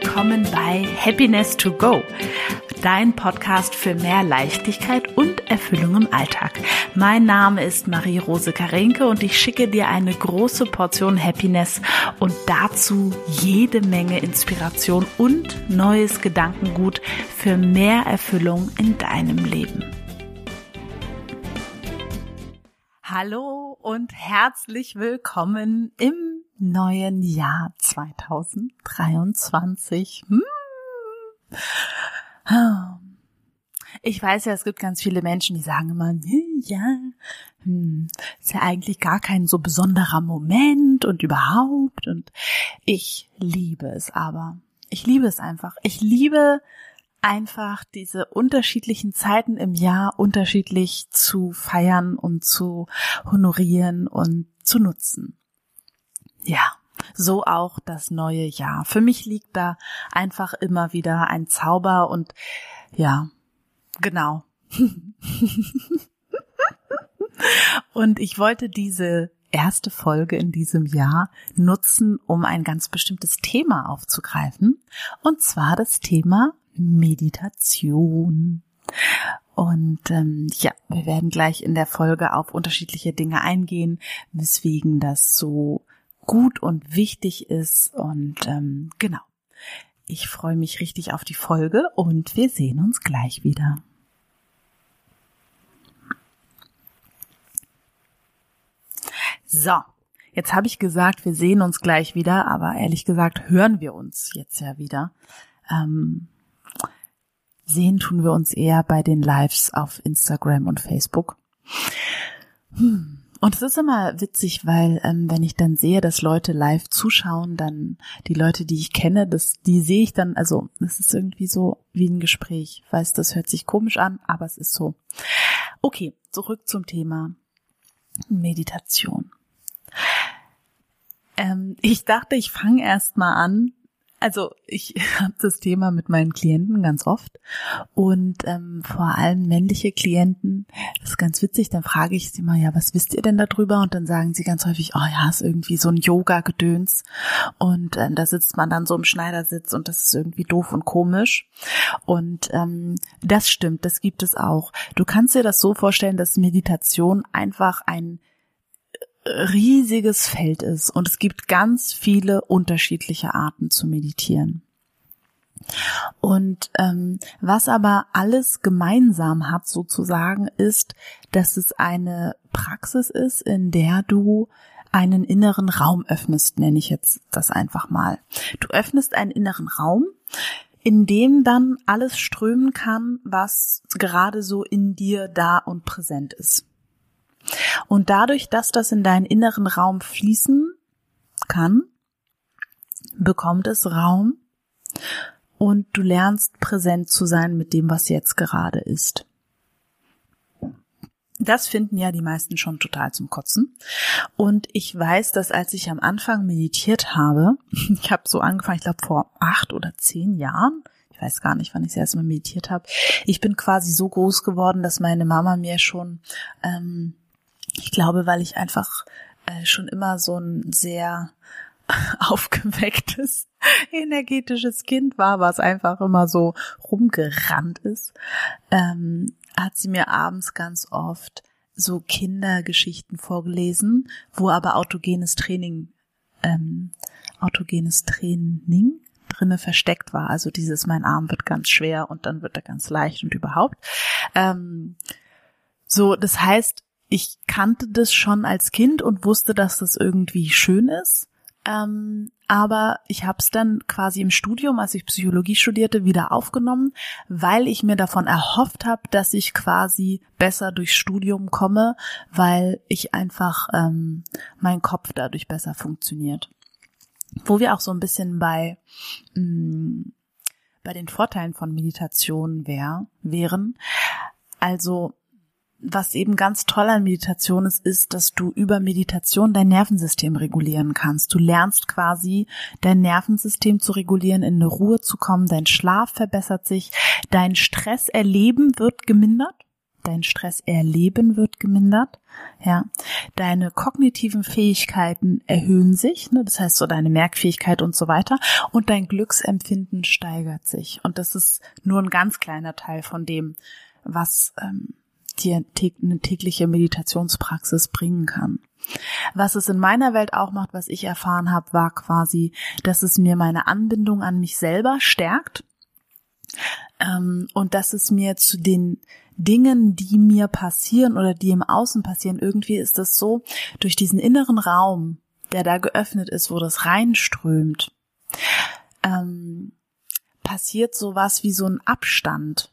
willkommen bei Happiness to Go, dein Podcast für mehr Leichtigkeit und Erfüllung im Alltag. Mein Name ist Marie-Rose Karenke und ich schicke dir eine große Portion Happiness und dazu jede Menge Inspiration und neues Gedankengut für mehr Erfüllung in deinem Leben. Hallo und herzlich willkommen im neuen Jahr 2023. Hm. Ich weiß ja, es gibt ganz viele Menschen, die sagen immer, ja, hm, ist ja eigentlich gar kein so besonderer Moment und überhaupt. Und ich liebe es aber. Ich liebe es einfach. Ich liebe einfach diese unterschiedlichen Zeiten im Jahr unterschiedlich zu feiern und zu honorieren und zu nutzen. Ja, so auch das neue Jahr. Für mich liegt da einfach immer wieder ein Zauber und ja, genau. und ich wollte diese erste Folge in diesem Jahr nutzen, um ein ganz bestimmtes Thema aufzugreifen. Und zwar das Thema Meditation. Und ähm, ja, wir werden gleich in der Folge auf unterschiedliche Dinge eingehen, weswegen das so gut und wichtig ist. Und ähm, genau, ich freue mich richtig auf die Folge und wir sehen uns gleich wieder. So, jetzt habe ich gesagt, wir sehen uns gleich wieder, aber ehrlich gesagt hören wir uns jetzt ja wieder. Ähm, Sehen tun wir uns eher bei den Lives auf Instagram und Facebook. Hm. Und es ist immer witzig, weil ähm, wenn ich dann sehe, dass Leute live zuschauen, dann die Leute, die ich kenne, das, die sehe ich dann, also es ist irgendwie so wie ein Gespräch. Ich weiß, das hört sich komisch an, aber es ist so. Okay, zurück zum Thema Meditation. Ähm, ich dachte, ich fange erst mal an also ich habe das Thema mit meinen Klienten ganz oft und ähm, vor allem männliche Klienten, das ist ganz witzig, dann frage ich sie mal, ja, was wisst ihr denn darüber? Und dann sagen sie ganz häufig, oh ja, ist irgendwie so ein Yoga-Gedöns und äh, da sitzt man dann so im Schneidersitz und das ist irgendwie doof und komisch. Und ähm, das stimmt, das gibt es auch. Du kannst dir das so vorstellen, dass Meditation einfach ein riesiges Feld ist und es gibt ganz viele unterschiedliche Arten zu meditieren. Und ähm, was aber alles gemeinsam hat sozusagen ist, dass es eine Praxis ist, in der du einen inneren Raum öffnest, nenne ich jetzt das einfach mal. Du öffnest einen inneren Raum, in dem dann alles strömen kann, was gerade so in dir da und präsent ist. Und dadurch, dass das in deinen inneren Raum fließen kann, bekommt es Raum und du lernst präsent zu sein mit dem, was jetzt gerade ist. Das finden ja die meisten schon total zum Kotzen. Und ich weiß, dass als ich am Anfang meditiert habe, ich habe so angefangen, ich glaube vor acht oder zehn Jahren, ich weiß gar nicht, wann ich das erste Mal meditiert habe. Ich bin quasi so groß geworden, dass meine Mama mir schon ähm, ich glaube, weil ich einfach äh, schon immer so ein sehr aufgewecktes, energetisches Kind war, was einfach immer so rumgerannt ist, ähm, hat sie mir abends ganz oft so Kindergeschichten vorgelesen, wo aber autogenes Training, ähm, autogenes Training drinne versteckt war. Also dieses, mein Arm wird ganz schwer und dann wird er ganz leicht und überhaupt. Ähm, so, das heißt, ich kannte das schon als Kind und wusste, dass das irgendwie schön ist. Ähm, aber ich habe es dann quasi im Studium, als ich Psychologie studierte, wieder aufgenommen, weil ich mir davon erhofft habe, dass ich quasi besser durchs Studium komme, weil ich einfach ähm, mein Kopf dadurch besser funktioniert. Wo wir auch so ein bisschen bei mh, mm, bei den Vorteilen von Meditation wär, wären. Also was eben ganz toll an Meditation ist, ist, dass du über Meditation dein Nervensystem regulieren kannst. Du lernst quasi dein Nervensystem zu regulieren, in eine Ruhe zu kommen, dein Schlaf verbessert sich, dein Stresserleben wird gemindert. dein Stresserleben wird gemindert, ja, deine kognitiven Fähigkeiten erhöhen sich, ne, das heißt so deine Merkfähigkeit und so weiter, und dein Glücksempfinden steigert sich. Und das ist nur ein ganz kleiner Teil von dem, was ähm, dir eine tägliche Meditationspraxis bringen kann. Was es in meiner Welt auch macht, was ich erfahren habe, war quasi, dass es mir meine Anbindung an mich selber stärkt ähm, und dass es mir zu den Dingen, die mir passieren oder die im Außen passieren, irgendwie ist das so, durch diesen inneren Raum, der da geöffnet ist, wo das reinströmt, ähm, passiert sowas wie so ein Abstand.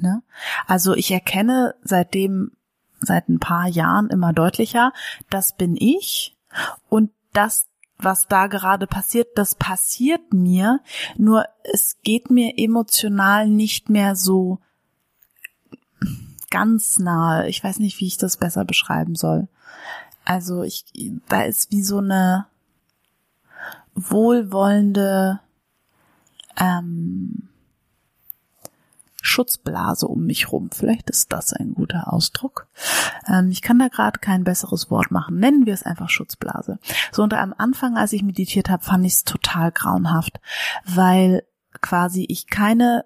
Ne? Also ich erkenne seitdem, seit ein paar Jahren immer deutlicher, das bin ich und das was da gerade passiert, das passiert mir, nur es geht mir emotional nicht mehr so ganz nahe. Ich weiß nicht, wie ich das besser beschreiben soll. Also ich, da ist wie so eine wohlwollende ähm, Schutzblase um mich rum. Vielleicht ist das ein guter Ausdruck. Ähm, ich kann da gerade kein besseres Wort machen. Nennen wir es einfach Schutzblase. So unter am Anfang, als ich meditiert habe, fand ich es total grauenhaft, weil quasi ich keine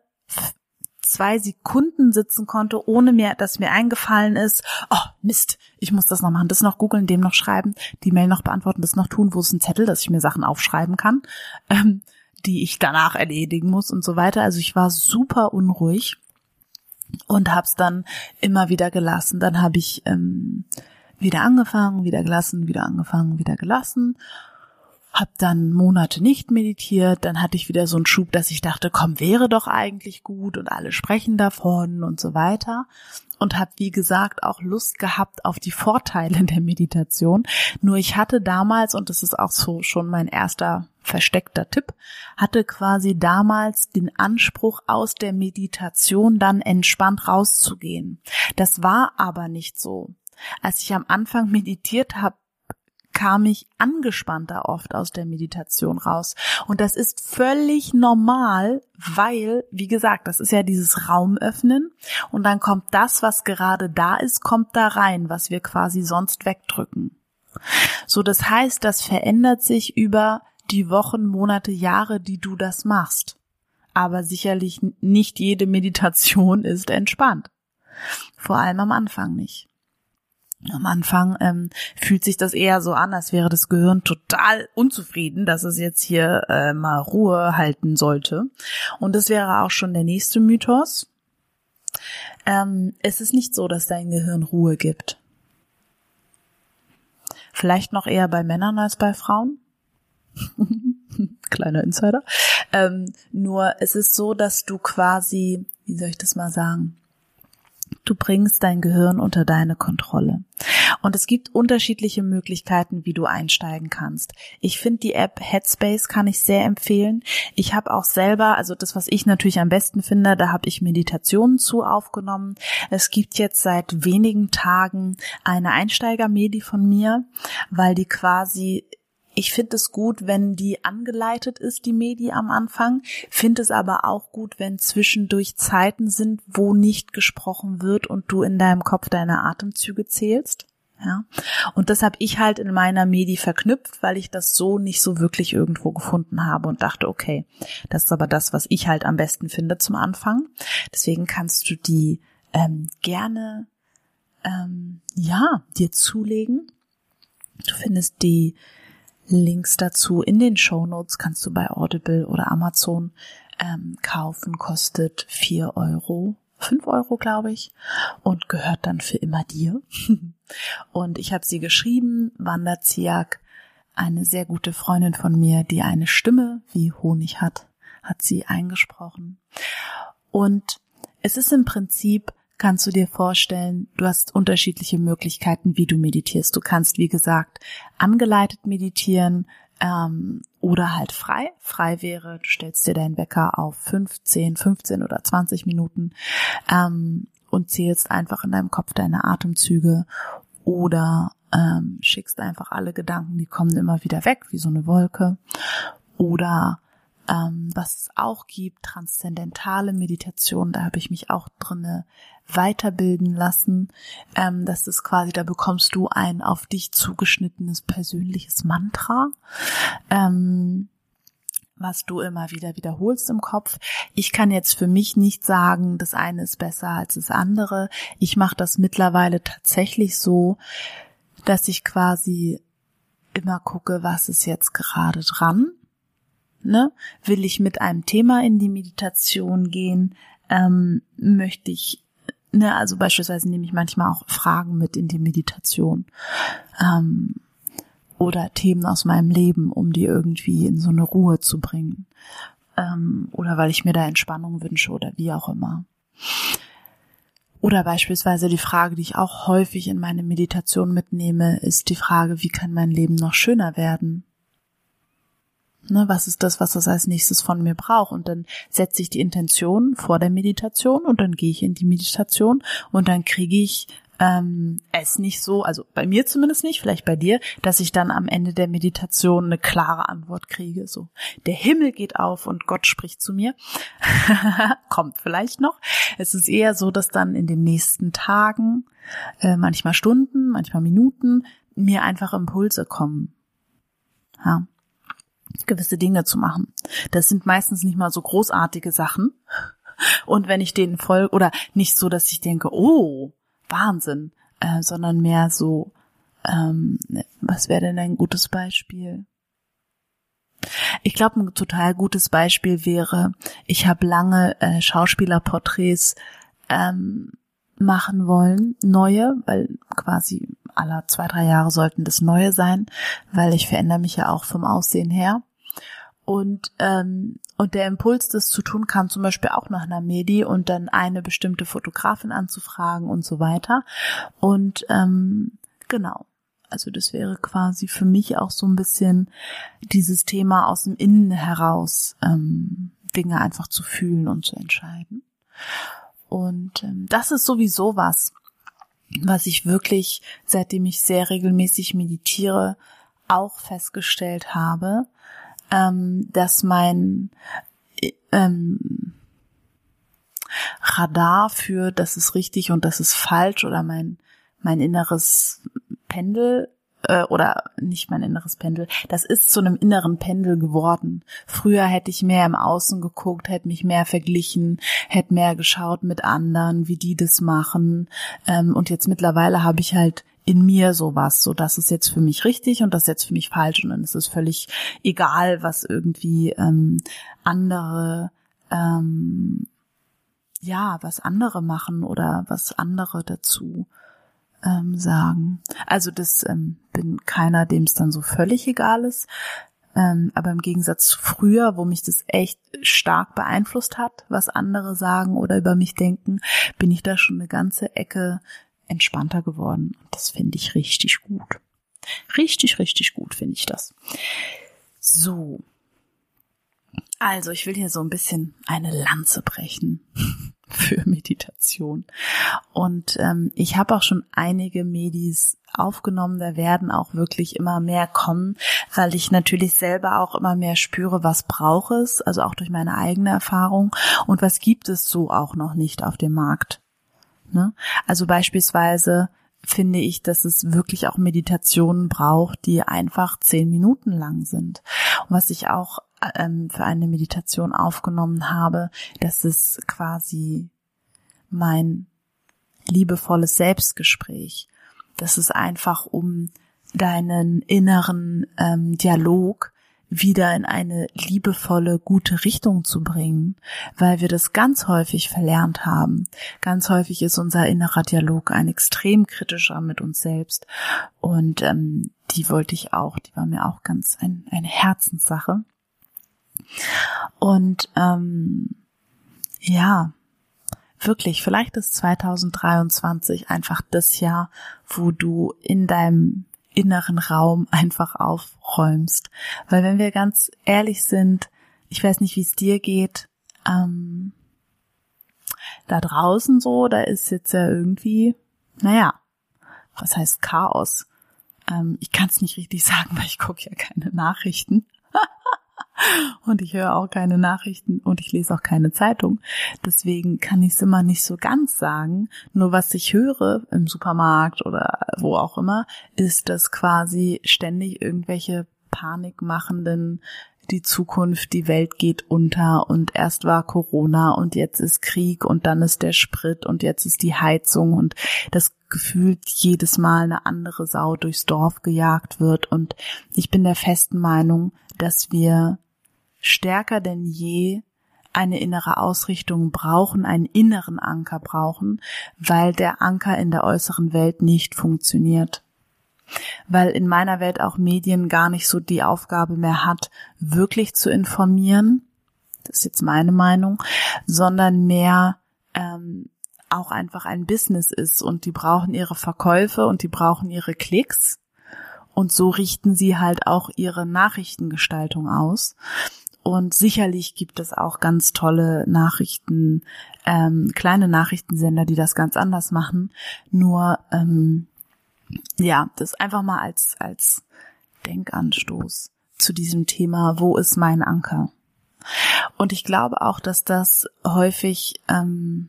zwei Sekunden sitzen konnte, ohne mir, dass mir eingefallen ist, oh Mist, ich muss das noch machen, das noch googeln, dem noch schreiben, die Mail noch beantworten, das noch tun, wo ist ein Zettel, dass ich mir Sachen aufschreiben kann. Ähm, die ich danach erledigen muss und so weiter. Also ich war super unruhig und habe es dann immer wieder gelassen. Dann habe ich ähm, wieder angefangen, wieder gelassen, wieder angefangen, wieder gelassen. Hab dann Monate nicht meditiert, dann hatte ich wieder so einen Schub, dass ich dachte, komm, wäre doch eigentlich gut und alle sprechen davon und so weiter und habe, wie gesagt, auch Lust gehabt auf die Vorteile der Meditation. Nur ich hatte damals, und das ist auch so schon mein erster versteckter Tipp, hatte quasi damals den Anspruch, aus der Meditation dann entspannt rauszugehen. Das war aber nicht so. Als ich am Anfang meditiert habe, kam ich angespannter oft aus der Meditation raus. Und das ist völlig normal, weil, wie gesagt, das ist ja dieses Raum öffnen und dann kommt das, was gerade da ist, kommt da rein, was wir quasi sonst wegdrücken. So, das heißt, das verändert sich über die Wochen, Monate, Jahre, die du das machst. Aber sicherlich nicht jede Meditation ist entspannt. Vor allem am Anfang nicht. Am Anfang ähm, fühlt sich das eher so an, als wäre das Gehirn total unzufrieden, dass es jetzt hier äh, mal Ruhe halten sollte. Und das wäre auch schon der nächste Mythos. Ähm, es ist nicht so, dass dein Gehirn Ruhe gibt. Vielleicht noch eher bei Männern als bei Frauen. Kleiner Insider. Ähm, nur es ist so, dass du quasi, wie soll ich das mal sagen? Du bringst dein Gehirn unter deine Kontrolle. Und es gibt unterschiedliche Möglichkeiten, wie du einsteigen kannst. Ich finde die App Headspace kann ich sehr empfehlen. Ich habe auch selber, also das, was ich natürlich am besten finde, da habe ich Meditationen zu aufgenommen. Es gibt jetzt seit wenigen Tagen eine Einsteiger-Medi von mir, weil die quasi ich finde es gut, wenn die angeleitet ist, die Medi am Anfang. Finde es aber auch gut, wenn zwischendurch Zeiten sind, wo nicht gesprochen wird und du in deinem Kopf deine Atemzüge zählst. Ja. Und das habe ich halt in meiner Medi verknüpft, weil ich das so nicht so wirklich irgendwo gefunden habe und dachte, okay, das ist aber das, was ich halt am besten finde zum Anfang. Deswegen kannst du die ähm, gerne ähm, ja dir zulegen. Du findest die Links dazu in den Show Notes kannst du bei Audible oder Amazon ähm, kaufen, kostet vier Euro, fünf Euro glaube ich, und gehört dann für immer dir. und ich habe sie geschrieben, Wanda Ziak, eine sehr gute Freundin von mir, die eine Stimme wie Honig hat, hat sie eingesprochen. Und es ist im Prinzip kannst du dir vorstellen, du hast unterschiedliche Möglichkeiten, wie du meditierst. Du kannst, wie gesagt, angeleitet meditieren ähm, oder halt frei. Frei wäre, du stellst dir deinen Wecker auf 15, 15 oder 20 Minuten ähm, und zählst einfach in deinem Kopf deine Atemzüge oder ähm, schickst einfach alle Gedanken, die kommen immer wieder weg, wie so eine Wolke. Oder ähm, was es auch gibt, transzendentale Meditation, da habe ich mich auch drinne weiterbilden lassen. Ähm, das ist quasi, da bekommst du ein auf dich zugeschnittenes persönliches Mantra. Ähm, was du immer wieder wiederholst im Kopf. Ich kann jetzt für mich nicht sagen, das eine ist besser als das andere. Ich mache das mittlerweile tatsächlich so, dass ich quasi immer gucke, was ist jetzt gerade dran. Ne? Will ich mit einem Thema in die Meditation gehen? Ähm, möchte ich, ne, also beispielsweise nehme ich manchmal auch Fragen mit in die Meditation. Ähm, oder Themen aus meinem Leben, um die irgendwie in so eine Ruhe zu bringen. Ähm, oder weil ich mir da Entspannung wünsche oder wie auch immer. Oder beispielsweise die Frage, die ich auch häufig in meine Meditation mitnehme, ist die Frage, wie kann mein Leben noch schöner werden? Ne, was ist das, was das als nächstes von mir braucht? Und dann setze ich die Intention vor der Meditation und dann gehe ich in die Meditation und dann kriege ich ähm, es nicht so, also bei mir zumindest nicht, vielleicht bei dir, dass ich dann am Ende der Meditation eine klare Antwort kriege. So, der Himmel geht auf und Gott spricht zu mir. Kommt vielleicht noch. Es ist eher so, dass dann in den nächsten Tagen, äh, manchmal Stunden, manchmal Minuten, mir einfach Impulse kommen. Ja gewisse Dinge zu machen. Das sind meistens nicht mal so großartige Sachen. Und wenn ich denen folge, oder nicht so, dass ich denke, oh, Wahnsinn, äh, sondern mehr so, ähm, was wäre denn ein gutes Beispiel? Ich glaube, ein total gutes Beispiel wäre, ich habe lange äh, Schauspielerporträts ähm, machen wollen, neue, weil quasi aller zwei, drei Jahre sollten das neue sein, weil ich verändere mich ja auch vom Aussehen her. Und, ähm, und der Impuls, das zu tun, kam zum Beispiel auch nach einer Medi und dann eine bestimmte Fotografin anzufragen und so weiter. Und ähm, genau. Also das wäre quasi für mich auch so ein bisschen dieses Thema aus dem Innen heraus, ähm, Dinge einfach zu fühlen und zu entscheiden. Und ähm, das ist sowieso was, was ich wirklich, seitdem ich sehr regelmäßig meditiere, auch festgestellt habe, ähm, dass mein ähm, Radar für das ist richtig und das ist falsch oder mein mein inneres Pendel äh, oder nicht mein inneres Pendel, das ist zu einem inneren Pendel geworden. Früher hätte ich mehr im Außen geguckt, hätte mich mehr verglichen, hätte mehr geschaut mit anderen, wie die das machen. Ähm, und jetzt mittlerweile habe ich halt in mir sowas, so das ist jetzt für mich richtig und das ist jetzt für mich falsch und dann ist es völlig egal, was irgendwie ähm, andere ähm, ja, was andere machen oder was andere dazu ähm, sagen. Also das ähm, bin keiner, dem es dann so völlig egal ist. Ähm, aber im Gegensatz zu früher, wo mich das echt stark beeinflusst hat, was andere sagen oder über mich denken, bin ich da schon eine ganze Ecke entspannter geworden. Und das finde ich richtig gut. Richtig, richtig gut finde ich das. So. Also, ich will hier so ein bisschen eine Lanze brechen für Meditation. Und ähm, ich habe auch schon einige Medis aufgenommen. Da werden auch wirklich immer mehr kommen, weil ich natürlich selber auch immer mehr spüre, was brauche es, also auch durch meine eigene Erfahrung und was gibt es so auch noch nicht auf dem Markt. Ne? Also beispielsweise finde ich, dass es wirklich auch Meditationen braucht, die einfach zehn Minuten lang sind. Und was ich auch ähm, für eine Meditation aufgenommen habe, das ist quasi mein liebevolles Selbstgespräch. Das ist einfach um deinen inneren ähm, Dialog wieder in eine liebevolle, gute Richtung zu bringen, weil wir das ganz häufig verlernt haben. Ganz häufig ist unser innerer Dialog ein extrem kritischer mit uns selbst und ähm, die wollte ich auch, die war mir auch ganz ein, eine Herzenssache. Und ähm, ja, wirklich, vielleicht ist 2023 einfach das Jahr, wo du in deinem inneren Raum einfach aufräumst. Weil wenn wir ganz ehrlich sind, ich weiß nicht, wie es dir geht, ähm, da draußen so, da ist jetzt ja irgendwie, naja, was heißt Chaos? Ähm, ich kann es nicht richtig sagen, weil ich gucke ja keine Nachrichten. Und ich höre auch keine Nachrichten und ich lese auch keine Zeitung. Deswegen kann ich es immer nicht so ganz sagen. Nur was ich höre im Supermarkt oder wo auch immer, ist, dass quasi ständig irgendwelche panikmachenden die Zukunft, die Welt geht unter und erst war Corona und jetzt ist Krieg und dann ist der Sprit und jetzt ist die Heizung und das gefühlt jedes Mal eine andere Sau durchs Dorf gejagt wird und ich bin der festen Meinung, dass wir stärker denn je eine innere Ausrichtung brauchen, einen inneren Anker brauchen, weil der Anker in der äußeren Welt nicht funktioniert weil in meiner Welt auch Medien gar nicht so die Aufgabe mehr hat, wirklich zu informieren. Das ist jetzt meine Meinung, sondern mehr ähm, auch einfach ein Business ist und die brauchen ihre Verkäufe und die brauchen ihre Klicks und so richten sie halt auch ihre Nachrichtengestaltung aus. Und sicherlich gibt es auch ganz tolle Nachrichten, ähm, kleine Nachrichtensender, die das ganz anders machen. Nur ähm, ja, das einfach mal als, als Denkanstoß zu diesem Thema, wo ist mein Anker? Und ich glaube auch, dass das häufig ähm,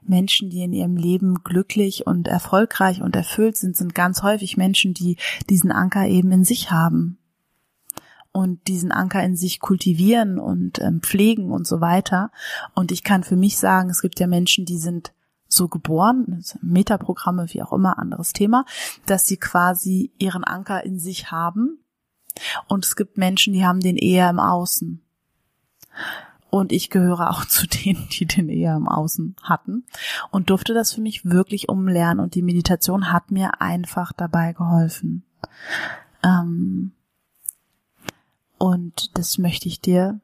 Menschen, die in ihrem Leben glücklich und erfolgreich und erfüllt sind, sind ganz häufig Menschen, die diesen Anker eben in sich haben und diesen Anker in sich kultivieren und ähm, pflegen und so weiter. Und ich kann für mich sagen, es gibt ja Menschen, die sind so geboren, Metaprogramme, wie auch immer, anderes Thema, dass sie quasi ihren Anker in sich haben. Und es gibt Menschen, die haben den eher im Außen. Und ich gehöre auch zu denen, die den eher im Außen hatten und durfte das für mich wirklich umlernen. Und die Meditation hat mir einfach dabei geholfen. Ähm und das möchte ich dir,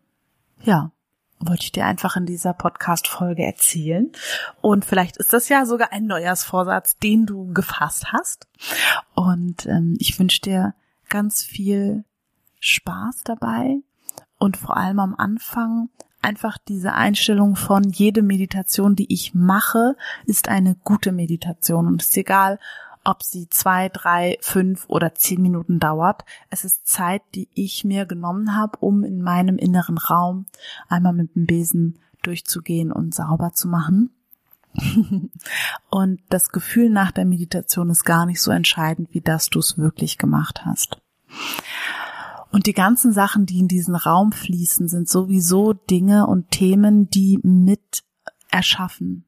ja, wollte ich dir einfach in dieser Podcast-Folge erzählen. Und vielleicht ist das ja sogar ein Neujahrsvorsatz, den du gefasst hast. Und ähm, ich wünsche dir ganz viel Spaß dabei und vor allem am Anfang einfach diese Einstellung von jede Meditation, die ich mache, ist eine gute Meditation. Und es ist egal, ob sie zwei, drei, fünf oder zehn Minuten dauert. Es ist Zeit, die ich mir genommen habe, um in meinem inneren Raum einmal mit dem Besen durchzugehen und sauber zu machen. und das Gefühl nach der Meditation ist gar nicht so entscheidend, wie dass du es wirklich gemacht hast. Und die ganzen Sachen, die in diesen Raum fließen, sind sowieso Dinge und Themen, die mit erschaffen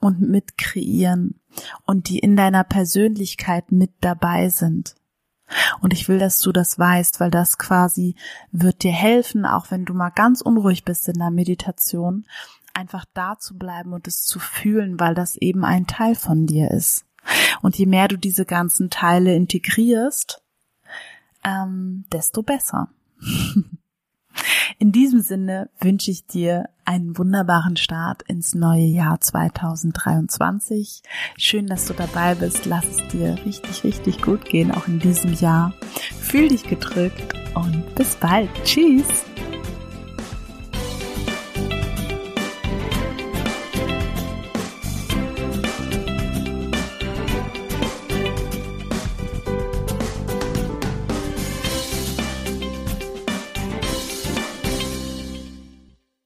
und mit kreieren und die in deiner Persönlichkeit mit dabei sind. Und ich will, dass du das weißt, weil das quasi wird dir helfen, auch wenn du mal ganz unruhig bist in der Meditation, einfach da zu bleiben und es zu fühlen, weil das eben ein Teil von dir ist. Und je mehr du diese ganzen Teile integrierst, ähm, desto besser. In diesem Sinne wünsche ich dir einen wunderbaren Start ins neue Jahr 2023. Schön, dass du dabei bist. Lass es dir richtig, richtig gut gehen, auch in diesem Jahr. Fühl dich gedrückt und bis bald. Tschüss.